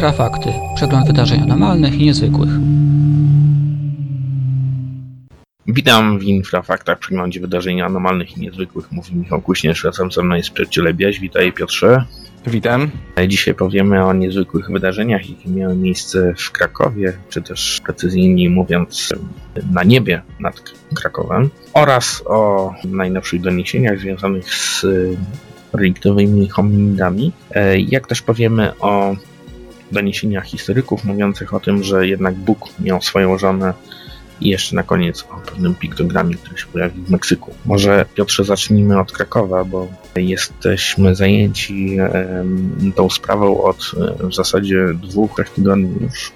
Infrafakty. Przegląd wydarzeń anormalnych i niezwykłych. Witam w Infrafaktach, przeglądzie wydarzeń anormalnych i niezwykłych. Mówi Michał Kuśnierz, razem ze mną jest przyjaciel Biaś. Witaj Piotrze. Witam. Dzisiaj powiemy o niezwykłych wydarzeniach, jakie miały miejsce w Krakowie, czy też precyzyjniej mówiąc na niebie nad Krakowem oraz o najnowszych doniesieniach związanych z reliktowymi hominidami, jak też powiemy o doniesieniach historyków mówiących o tym, że jednak Bóg miał swoją żonę i jeszcze na koniec o pewnym piktogramie, który się pojawił w Meksyku. Może Piotrze zacznijmy od Krakowa, bo jesteśmy zajęci tą sprawą od e, w zasadzie dwóch tygodni już.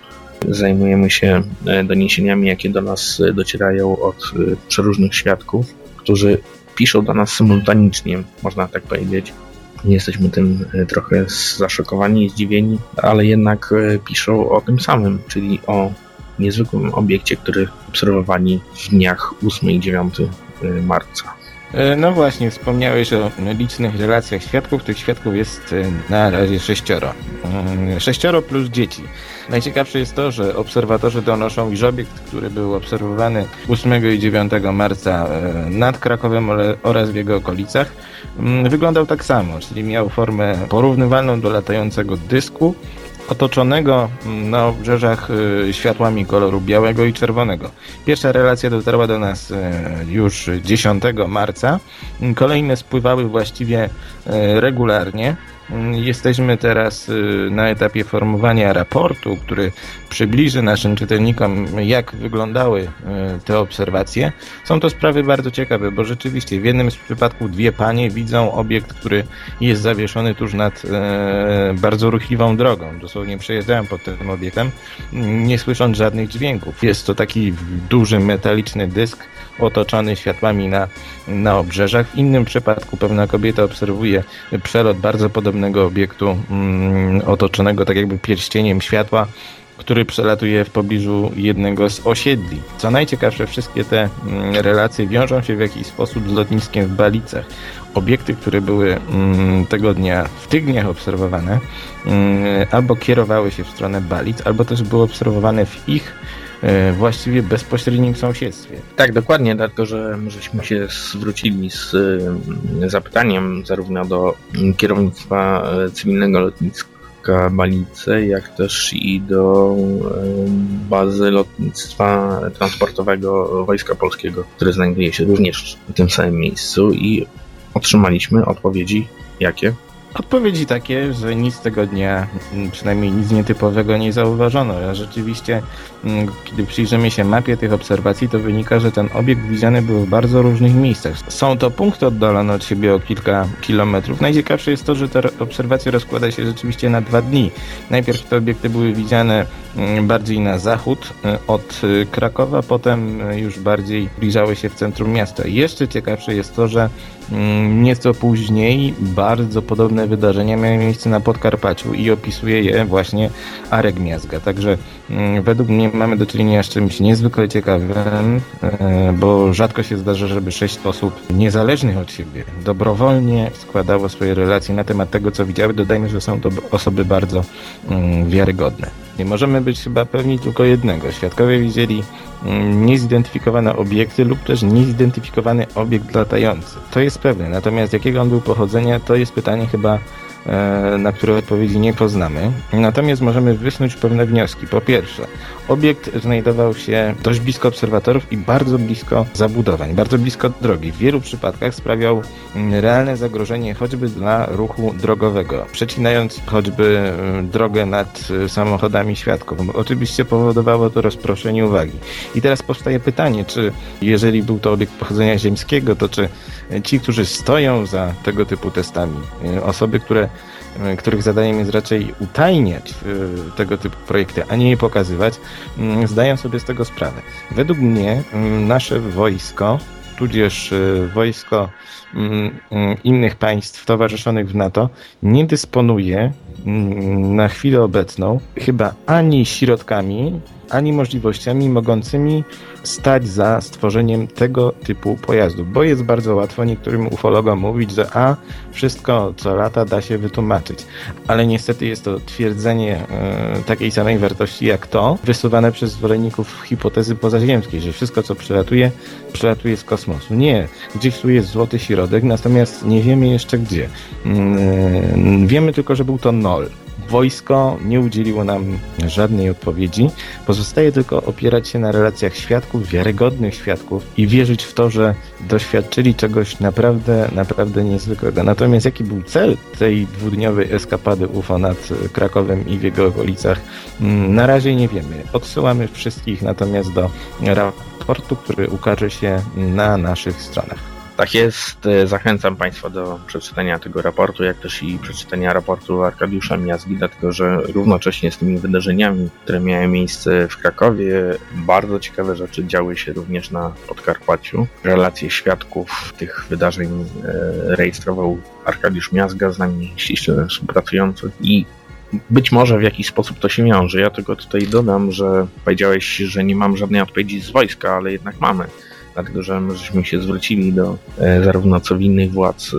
Zajmujemy się e, doniesieniami, jakie do nas docierają od e, przeróżnych świadków, którzy piszą do nas symultanicznie, można tak powiedzieć. Jesteśmy tym trochę zaszokowani zdziwieni, ale jednak piszą o tym samym, czyli o niezwykłym obiekcie, który obserwowali w dniach 8 i 9 y, marca. E, no właśnie, wspomniałeś o licznych relacjach świadków. Tych świadków jest y, na razie sześcioro. E, sześcioro plus dzieci. Najciekawsze jest to, że obserwatorzy donoszą, iż obiekt, który był obserwowany 8 i 9 marca e, nad Krakowem oraz w jego okolicach, mm, wyglądał tak samo, czyli miał formę porównywalną do latającego dysku, otoczonego mm, na obrzeżach y, światłami koloru białego i czerwonego. Pierwsza relacja dotarła do nas y, już 10 marca. Kolejne spływały właściwie y, regularnie. Jesteśmy teraz y, na etapie formowania raportu, który przybliży naszym czytelnikom, jak wyglądały y, te obserwacje. Są to sprawy bardzo ciekawe, bo rzeczywiście w jednym z przypadków dwie panie widzą obiekt, który jest zawieszony tuż nad e, bardzo ruchliwą drogą. Dosłownie przejeżdżają pod tym obiektem, nie słysząc żadnych dźwięków. Jest to taki duży metaliczny dysk, otoczony światłami na, na obrzeżach. W innym przypadku pewna kobieta obserwuje przelot bardzo podobnego obiektu mm, otoczonego tak jakby pierścieniem światła który przelatuje w pobliżu jednego z osiedli. Co najciekawsze, wszystkie te mm, relacje wiążą się w jakiś sposób z lotniskiem w Balicach. Obiekty, które były mm, tego dnia, w tych dniach obserwowane, albo kierowały się w stronę Balic, albo też były obserwowane w ich właściwie bezpośrednim sąsiedztwie. Tak, dokładnie, dlatego że żeśmy się zwrócili z e, zapytaniem zarówno do kierownictwa e, cywilnego lotniska Balice, jak też i do bazy lotnictwa transportowego Wojska Polskiego, które znajduje się również w tym samym miejscu i otrzymaliśmy odpowiedzi jakie? Odpowiedzi takie, że nic tego dnia, przynajmniej nic nietypowego nie zauważono. A rzeczywiście, mm, kiedy przyjrzymy się mapie tych obserwacji, to wynika, że ten obiekt widziany był w bardzo różnych miejscach. Są to punkty oddalone od siebie o kilka kilometrów. Najciekawsze jest to, że ta obserwacja rozkłada się rzeczywiście na dwa dni. Najpierw te obiekty były widziane mm, bardziej na zachód y, od y, Krakowa, potem y, już bardziej zbliżały się w centrum miasta. Jeszcze ciekawsze jest to, że mm, nieco później bardzo podobne wydarzenia miały miejsce na Podkarpaciu i opisuje je właśnie Arek Miazga. Także mm, według mnie mamy do czynienia z czymś niezwykle ciekawym, e, bo rzadko się zdarza, żeby sześć osób niezależnych od siebie dobrowolnie składało swoje relacje na temat tego, co widziały. Dodajmy, że są to osoby bardzo mm, wiarygodne. Nie możemy być chyba pewni tylko jednego. Świadkowie widzieli mm, niezidentyfikowane obiekty lub też niezidentyfikowany obiekt latający. To jest pewne. Natomiast jakiego on był pochodzenia, to jest pytanie chyba na które odpowiedzi nie poznamy. Natomiast możemy wysnuć pewne wnioski. Po pierwsze, obiekt znajdował się dość blisko obserwatorów i bardzo blisko zabudowań, bardzo blisko drogi. W wielu przypadkach sprawiał mm, realne zagrożenie choćby dla ruchu drogowego, przecinając choćby mm, drogę nad y, samochodami świadków. Oczywiście powodowało to rozproszenie uwagi. I teraz powstaje pytanie, czy jeżeli był to obiekt pochodzenia ziemskiego, to czy ci, którzy stoją za tego typu testami, y, osoby, które E, których zadaniem jest raczej utajniać e, tego typu projekty, a nie je pokazywać, mm, zdają sobie z tego sprawę. Według mnie mm, nasze wojsko, tudzież e, wojsko mm, innych państw towarzyszonych w NATO, nie dysponuje na chwilę obecną chyba ani środkami, ani możliwościami mogącymi stać za stworzeniem tego typu pojazdów, bo jest bardzo łatwo niektórym ufologom mówić, że a, wszystko co lata da się wytłumaczyć, ale niestety jest to twierdzenie e, takiej samej wartości jak to, wysuwane przez zwolenników hipotezy pozaziemskiej, że wszystko co przelatuje, przelatuje z kosmosu. Nie, gdzieś tu jest złoty środek, natomiast nie wiemy jeszcze gdzie. Mm, wiemy tylko, że był to nol. Wojsko nie udzieliło nam żadnej odpowiedzi. Pozostaje tylko opierać się na relacjach świadków, wiarygodnych świadków i wierzyć w to, że doświadczyli czegoś naprawdę, naprawdę niezwykłego. Natomiast jaki był cel tej dwudniowej eskapady UFO nad Krakowem i w jego okolicach, mm, na razie nie wiemy. Odsyłamy wszystkich natomiast do raportu, który ukaże się na naszych stronach. Tak jest. E, zachęcam Państwa do przeczytania tego raportu, jak też i przeczytania raportu Arkadiusza Miazgi, dlatego że równocześnie z tymi wydarzeniami, które miały miejsce w Krakowie, bardzo ciekawe rzeczy działy się również na Podkarpaciu. Relacje świadków tych wydarzeń e, rejestrował Arkadiusz Miazga, z nami ściśle współpracujący i być może w jakiś sposób to się wiąże. Ja tylko tutaj dodam, że powiedziałeś, że nie mam żadnej odpowiedzi z wojska, ale jednak mamy dlatego że my żeśmy się zwrócili do e, zarówno cywilnych władz e,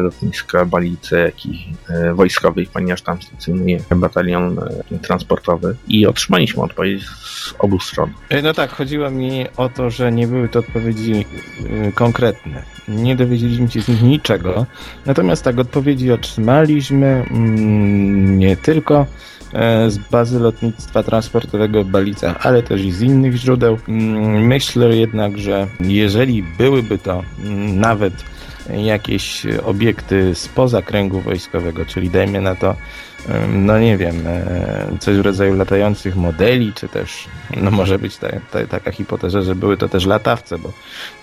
lotniska Balice, jak i e, wojskowych, ponieważ tam stacjonuje batalion transportowy i otrzymaliśmy odpowiedź z obu stron. No tak, chodziło mi o to, że nie były to odpowiedzi konkretne. Nie dowiedzieliśmy się z nich niczego. Natomiast tak, odpowiedzi otrzymaliśmy mm, nie tylko E, z bazy lotnictwa transportowego w Balicach, ale też i z innych źródeł. Mm, myślę jednak, że jeżeli byłyby to mm, nawet jakieś obiekty spoza kręgu wojskowego, czyli dajmy na to no nie wiem, e, coś w rodzaju latających modeli, czy też, no może być ta, ta, taka hipoteza, że były to też latawce, bo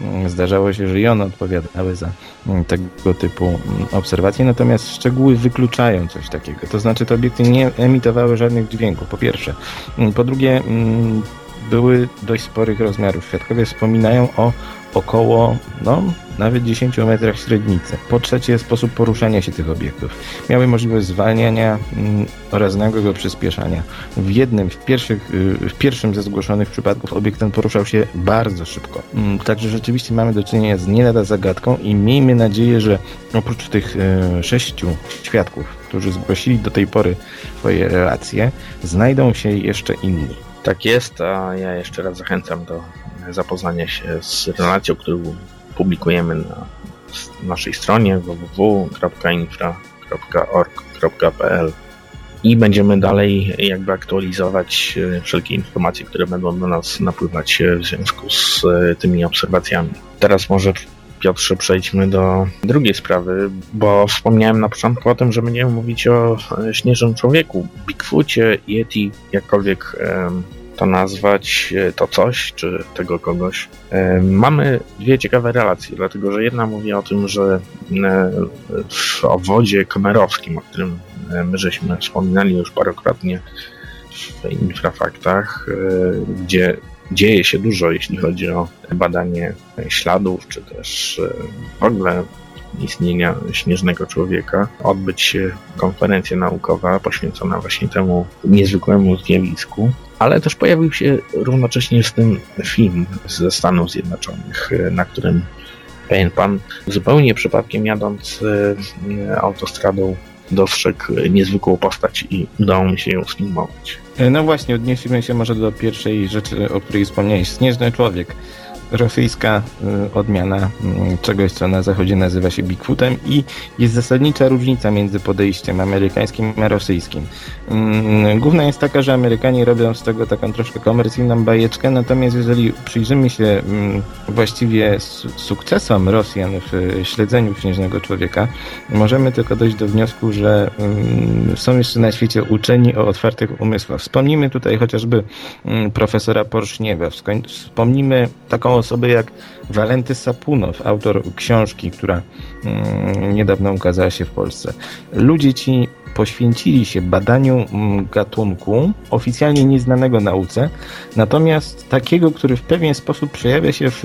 mm, zdarzało się, że i one odpowiadały za mm, tego typu mm, obserwacje, natomiast szczegóły wykluczają coś takiego. To znaczy te obiekty nie emitowały żadnych dźwięków, po pierwsze. Po drugie, były dość sporych rozmiarów. Świadkowie wspominają o około, no, nawet 10 metrach średnicy. Po trzecie, sposób poruszania się tych obiektów. Miały możliwość zwalniania mm, oraz nagłego przyspieszania. W jednym, w, pierwszych, y, w pierwszym ze zgłoszonych przypadków obiekt ten poruszał się bardzo szybko. Mm, także rzeczywiście mamy do czynienia z nie lada zagadką i miejmy nadzieję, że oprócz tych y, sześciu świadków, którzy zgłosili do tej pory swoje relacje, znajdą się jeszcze inni. Tak jest, a ja jeszcze raz zachęcam do zapoznania się z relacją, którą publikujemy na naszej stronie www.infra.org.pl i będziemy dalej jakby aktualizować e, wszelkie informacje, które będą do nas napływać e, w związku z e, tymi obserwacjami. Teraz może Piotrze przejdźmy do drugiej sprawy, bo wspomniałem na początku o tym, że będziemy mówić o śnieżnym człowieku, Bigfoocie, Yeti, jakkolwiek to nazwać, e, to coś, czy tego kogoś. E, mamy dwie ciekawe relacje, dlatego że jedna mówi o tym, że e, w obwodzie kamerowskim, o którym my żeśmy wspominali już parokrotnie w infrafaktach, gdzie dzieje się dużo, jeśli chodzi o badanie śladów, czy też w ogóle istnienia śnieżnego człowieka, odbyć się konferencja naukowa poświęcona właśnie temu niezwykłemu zjawisku ale też pojawił się równocześnie z tym film ze Stanów Zjednoczonych, na którym pewien pan zupełnie przypadkiem jadąc e, autostradą dostrzegł niezwykłą postać i udało mi się ją sfilmować. No właśnie, odniesiemy się może do pierwszej rzeczy, o której wspomniałeś. Śnieżny człowiek rosyjska y, odmiana y, czegoś, co na zachodzie nazywa się Bigfootem i jest zasadnicza różnica między podejściem amerykańskim a rosyjskim. Mm, główna jest taka, że Amerykanie robią z tego taką troszkę komercyjną bajeczkę, natomiast jeżeli przyjrzymy się mm, właściwie sukcesom Rosjan w śledzeniu Śnieżnego Człowieka, możemy tylko dojść do wniosku, że mm, są jeszcze na świecie uczeni o otwartych umysłach. Wspomnimy tutaj chociażby profesora Porszniewa, wspomnimy taką osobę jak Walenty Sapunow, autor książki, która mm, niedawno ukazała się w Polsce. Ludzie ci poświęcili się badaniu mm, gatunku oficjalnie nieznanego nauce, natomiast takiego, który w pewien sposób przejawia się w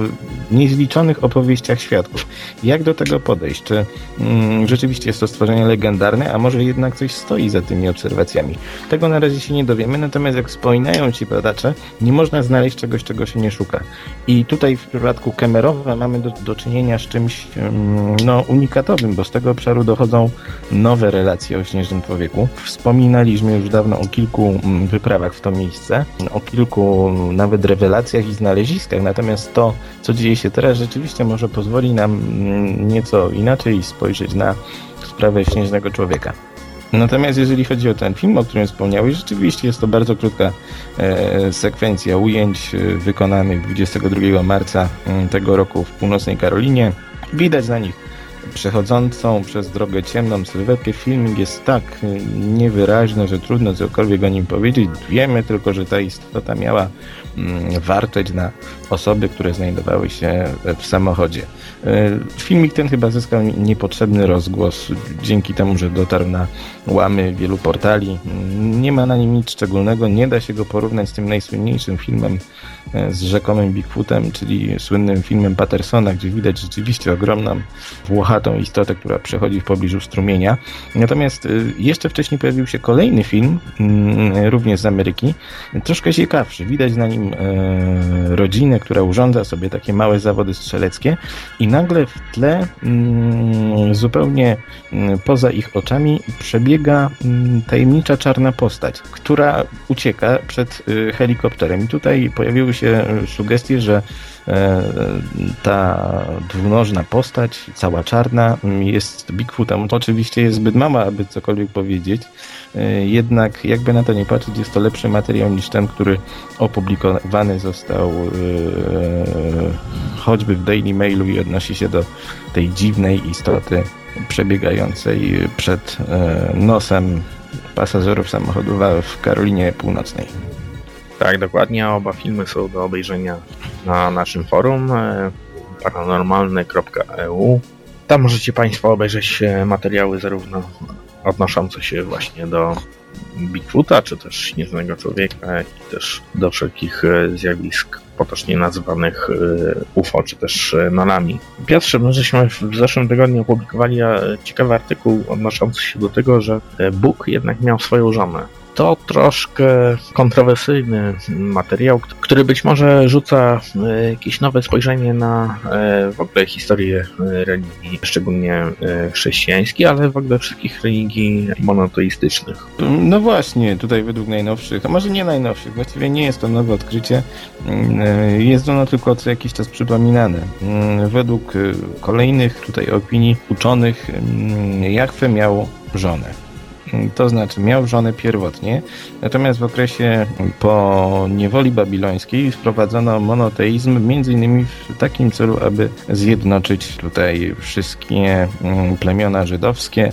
niezliczonych opowieściach świadków. Jak do tego podejść? Czy mm, rzeczywiście jest to stworzenie legendarne, a może jednak coś stoi za tymi obserwacjami? Tego na razie się nie dowiemy, natomiast jak wspominają ci badacze, nie można znaleźć czegoś, czego się nie szuka. I tutaj w przypadku Kemerowa mamy do, do czynienia z czymś mm, no, unikatowym, bo z tego obszaru dochodzą nowe relacje o śnieżnym człowieku. Wspominaliśmy już dawno o kilku mm, wyprawach w to miejsce, o kilku nawet rewelacjach i znaleziskach, natomiast to, co dzieje się teraz, rzeczywiście może pozwoli nam mm, nieco inaczej spojrzeć na sprawę śnieżnego człowieka. Natomiast jeżeli chodzi o ten film, o którym wspomniałeś, rzeczywiście jest to bardzo krótka e, sekwencja ujęć e, wykonanych 22 marca tego roku w północnej Karolinie. Widać na nich przechodzącą przez drogę ciemną sylwetkę. Filmik jest tak niewyraźny, że trudno cokolwiek o nim powiedzieć. Wiemy tylko, że ta istota miała mm, warczeć na osoby, które znajdowały się w samochodzie. Y, filmik ten chyba zyskał niepotrzebny rozgłos dzięki temu, że dotarł na łamy wielu portali. Nie ma na nim nic szczególnego, nie da się go porównać z tym najsłynniejszym filmem z rzekomym Bigfootem, czyli słynnym filmem Pattersona, gdzie widać rzeczywiście ogromną włochatą istotę, która przechodzi w pobliżu strumienia. Natomiast y, jeszcze wcześniej pojawił się kolejny film, mm, również z Ameryki, troszkę ciekawszy. Widać na nim rodzinę, która urządza sobie takie małe zawody strzeleckie i nagle w tle mm, zupełnie mm, poza ich oczami przebiega tajemnicza czarna postać, która ucieka przed helikopterem. I tutaj pojawiły się sugestie, że e, ta dwunożna postać, cała czarna, jest Bigfootem. Oczywiście jest zbyt mała, aby cokolwiek powiedzieć, e, jednak jakby na to nie patrzeć, jest to lepszy materiał niż ten, który opublikowany został e, choćby w Daily Mailu i odnosi się do tej dziwnej istoty przebiegającej przed nosem pasażerów samochodu w Karolinie Północnej. Tak, dokładnie. Oba filmy są do obejrzenia na naszym forum e, paranormalne.eu. Tam możecie Państwo obejrzeć e, materiały zarówno odnoszące się właśnie do Bigfoota, czy też śnieżnego człowieka, jak i też do wszelkich zjawisk potocznie nazywanych UFO, czy też nonami. Piotrze, my żeśmy w zeszłym tygodniu opublikowali e, ciekawy artykuł odnoszący się do tego, że e, Bóg jednak miał swoją żonę to troszkę kontrowersyjny materiał, który być może rzuca e, jakieś nowe spojrzenie na e, w ogóle historię e, religii, szczególnie chrześcijańskiej, ale w ogóle wszystkich religii monoteistycznych. No właśnie, tutaj według najnowszych, a może nie najnowszych, właściwie nie jest to nowe odkrycie, mm, jest ono tylko co jakiś czas przypominane. Mm, według kolejnych tutaj opinii uczonych mm, Jachwę miał żonę. To znaczy miał żonę pierwotnie, natomiast w okresie po niewoli babilońskiej wprowadzono monoteizm między innymi w takim celu, aby zjednoczyć tutaj wszystkie mm, plemiona żydowskie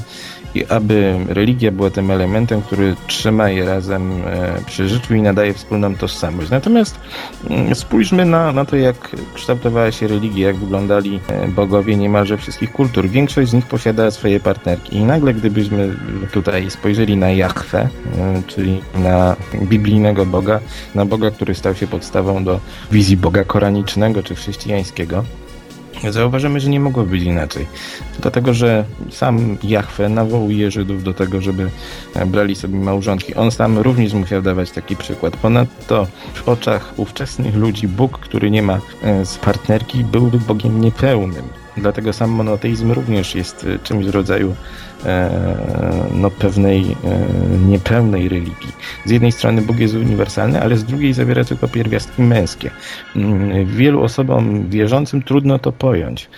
i aby religia była tym elementem, który trzyma je razem e, przy życiu i nadaje wspólną tożsamość. Natomiast mm, spójrzmy na, na to, jak kształtowała się religia, jak wyglądali e, bogowie niemalże wszystkich kultur. Większość z nich posiada swoje partnerki i nagle gdybyśmy tutaj spojrzeli na Jachwę, e, czyli na biblijnego Boga, na Boga, który stał się podstawą do wizji Boga koranicznego czy chrześcijańskiego, Zauważymy, że nie mogło być inaczej. Dlatego, że sam Jachwę nawołuje Żydów do tego, żeby brali sobie małżonki. On sam również musiał dawać taki przykład. Ponadto w oczach ówczesnych ludzi Bóg, który nie ma e, z partnerki, byłby Bogiem niepełnym. Dlatego sam monoteizm również jest e, czymś w rodzaju e, no, pewnej e, niepełnej religii. Z jednej strony Bóg jest uniwersalny, ale z drugiej zawiera tylko pierwiastki męskie. Mm, wielu osobom wierzącym trudno to pojąć.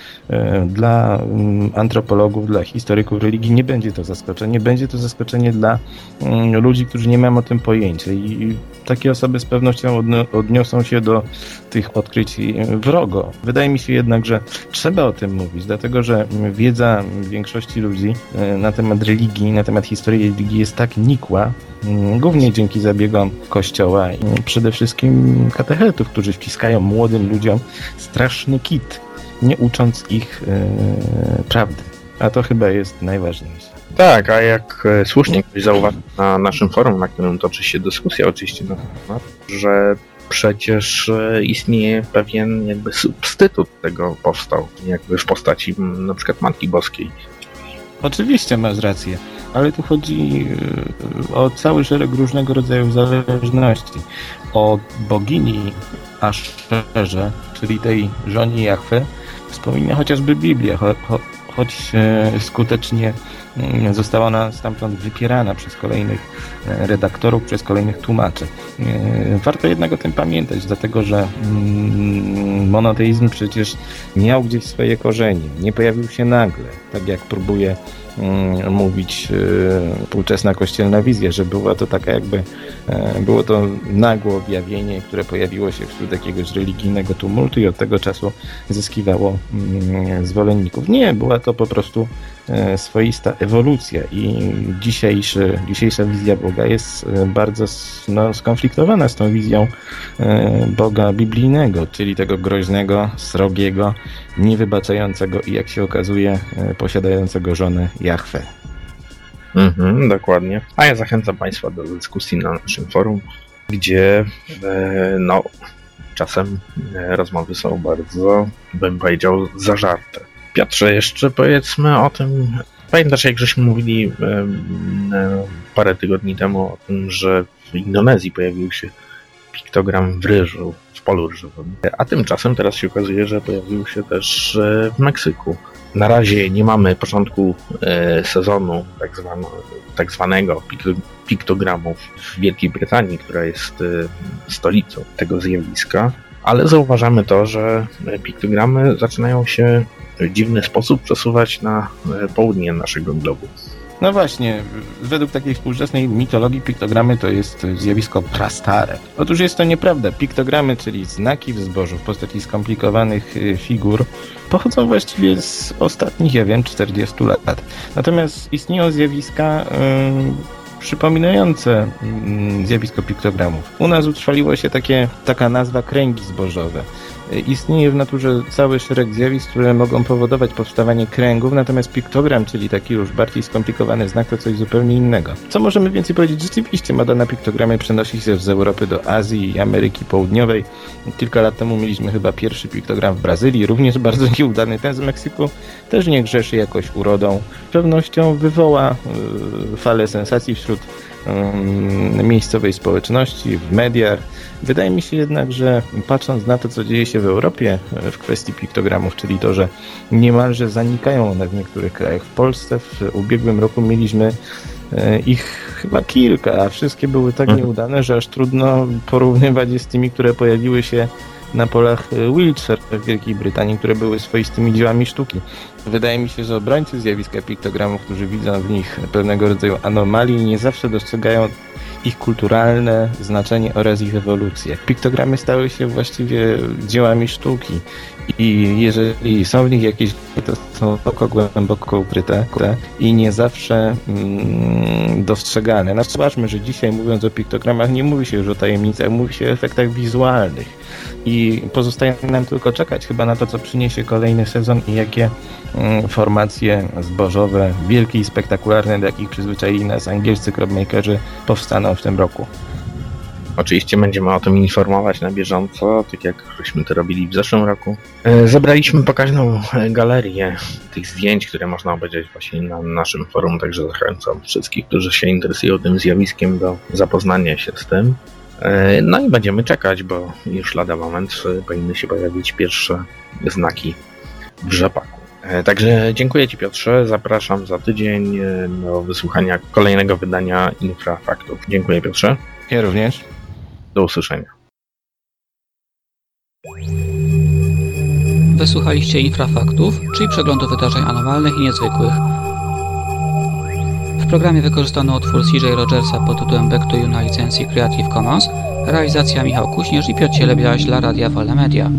Dla mm, antropologów, dla historyków religii nie będzie to zaskoczenie. Będzie to zaskoczenie dla mm, ludzi, którzy nie mają o tym pojęcia. I takie osoby z pewnością odniosą się do tych odkryć wrogo. Wydaje mi się jednak, że trzeba o tym mówić, dlatego że wiedza większości ludzi e, na temat religii, na temat historii religii jest tak nikła, mm, głównie dzięki zabiegom Kościoła i przede wszystkim katechetów, którzy wciskają młodym ludziom straszny kit, nie ucząc ich e, prawdy. A to chyba jest najważniejsze. Tak, a jak e, słusznie ktoś zauważył na naszym forum, na którym toczy się dyskusja oczywiście na temat, że przecież e, istnieje pewien jakby substytut tego powstał, jakby w postaci na przykład Matki Boskiej. Oczywiście masz rację, ale tu chodzi e, o cały szereg różnego rodzaju zależności. O bogini Aszerze, czyli tej żonie Jachwy, wspomina chociażby Biblia, cho, cho, choć e, skutecznie mm, została ona stamtąd wypierana przez kolejnych e, redaktorów, przez kolejnych tłumaczy. Warto jednak o tym pamiętać, dlatego że mm, monoteizm przecież miał gdzieś swoje korzenie, nie pojawił się nagle, tak jak próbuje mówić współczesna kościelna wizja, że była to taka jakby, było to nagłe objawienie, które pojawiło się wśród jakiegoś religijnego tumultu i od tego czasu zyskiwało zwolenników. Nie, była to po prostu e, swoista ewolucja i dzisiejszy, dzisiejsza wizja Boga jest e, bardzo no, skonfliktowana z tą wizją e, Boga biblijnego, czyli tego groźnego, srogiego, niewybaczającego i jak się okazuje posiadającego żonę Jahwe. Mhm, dokładnie. A ja zachęcam Państwa do dyskusji na naszym forum, gdzie no, czasem rozmowy są bardzo, bym powiedział, zażarte. Piotrze, jeszcze powiedzmy o tym. Pamiętasz, jak żeśmy mówili parę tygodni temu o tym, że w Indonezji pojawił się piktogram w ryżu, w polu ryżowym. A tymczasem teraz się okazuje, że pojawił się też e, w Meksyku. Na razie nie mamy początku e, sezonu tak, zwano, tak zwanego piktogramów w Wielkiej Brytanii, która jest e, stolicą tego zjawiska, ale zauważamy to, że piktogramy zaczynają się dziwny sposób przesuwać na e, południe naszego globu. No właśnie, według takiej współczesnej mitologii piktogramy to jest zjawisko prastare. Otóż jest to nieprawda. Piktogramy, czyli znaki w zbożu w postaci skomplikowanych e, figur, pochodzą właściwie z ostatnich, ja wiem, 40 lat. Natomiast istnieją zjawiska przypominające yy, zjawisko piktogramów. U nas utrwaliło się takie, taka nazwa kręgi zbożowe. Istnieje w naturze cały szereg zjawisk, które mogą powodować powstawanie kręgów, natomiast piktogram, czyli taki już bardziej skomplikowany znak, to coś zupełnie innego. Co możemy więcej powiedzieć? Rzeczywiście moda na piktogramy przenosi się z Europy do Azji i Ameryki Południowej. Kilka lat temu mieliśmy chyba pierwszy piktogram w Brazylii, również bardzo nieudany. Ten z Meksyku też nie grzeszy jakoś urodą. Z pewnością wywoła yy, falę sensacji wśród miejscowej społeczności, w mediach. Wydaje mi się jednak, że patrząc na to, co dzieje się w Europie e, w kwestii piktogramów, czyli to, że niemalże zanikają one w niektórych krajach. W Polsce w ubiegłym roku mieliśmy e, ich chyba kilka, a wszystkie były tak mhm. nieudane, że aż trudno porównywać je z tymi, które pojawiły się na polach e, Wiltshire w Wielkiej Brytanii, które były swoistymi dziełami sztuki. Wydaje mi się, że obrońcy zjawiska piktogramów, którzy widzą w nich pewnego rodzaju anomalii, nie zawsze dostrzegają ich kulturalne znaczenie oraz ich ewolucję. Piktogramy stały się właściwie dziełami sztuki i jeżeli są w nich jakieś, to są głęboko, głęboko ukryte i nie zawsze mm, dostrzegane. No zobaczmy, że dzisiaj mówiąc o piktogramach nie mówi się już o tajemnicach, mówi się o efektach wizualnych i pozostaje nam tylko czekać chyba na to, co przyniesie kolejny sezon i jakie mm, formacje zbożowe, wielkie i spektakularne, do jakich przyzwyczaili nas angielscy cropmakerzy, powstaną w tym roku. Oczywiście będziemy o tym informować na bieżąco, tak jak żeśmy to robili w zeszłym roku. E, zebraliśmy pokaźną galerię tych zdjęć, które można obejrzeć właśnie na naszym forum, także zachęcam wszystkich, którzy się interesują tym zjawiskiem do zapoznania się z tym. E, no i będziemy czekać, bo już lada moment powinny się pojawić pierwsze znaki w rzepaku. E, także dziękuję Ci Piotrze, zapraszam za tydzień do wysłuchania kolejnego wydania Infrafaktów. Dziękuję Piotrze. Ja również. Do usłyszenia. Wysłuchaliście Infrafaktów, czyli przeglądu wydarzeń anormalnych i niezwykłych. W programie wykorzystano utwór CJ Rogersa pod tytułem Back to You na licencji Creative Commons, realizacja Michał Kuśnierz i Piotr Cielebiaś dla Radia Wolne Media.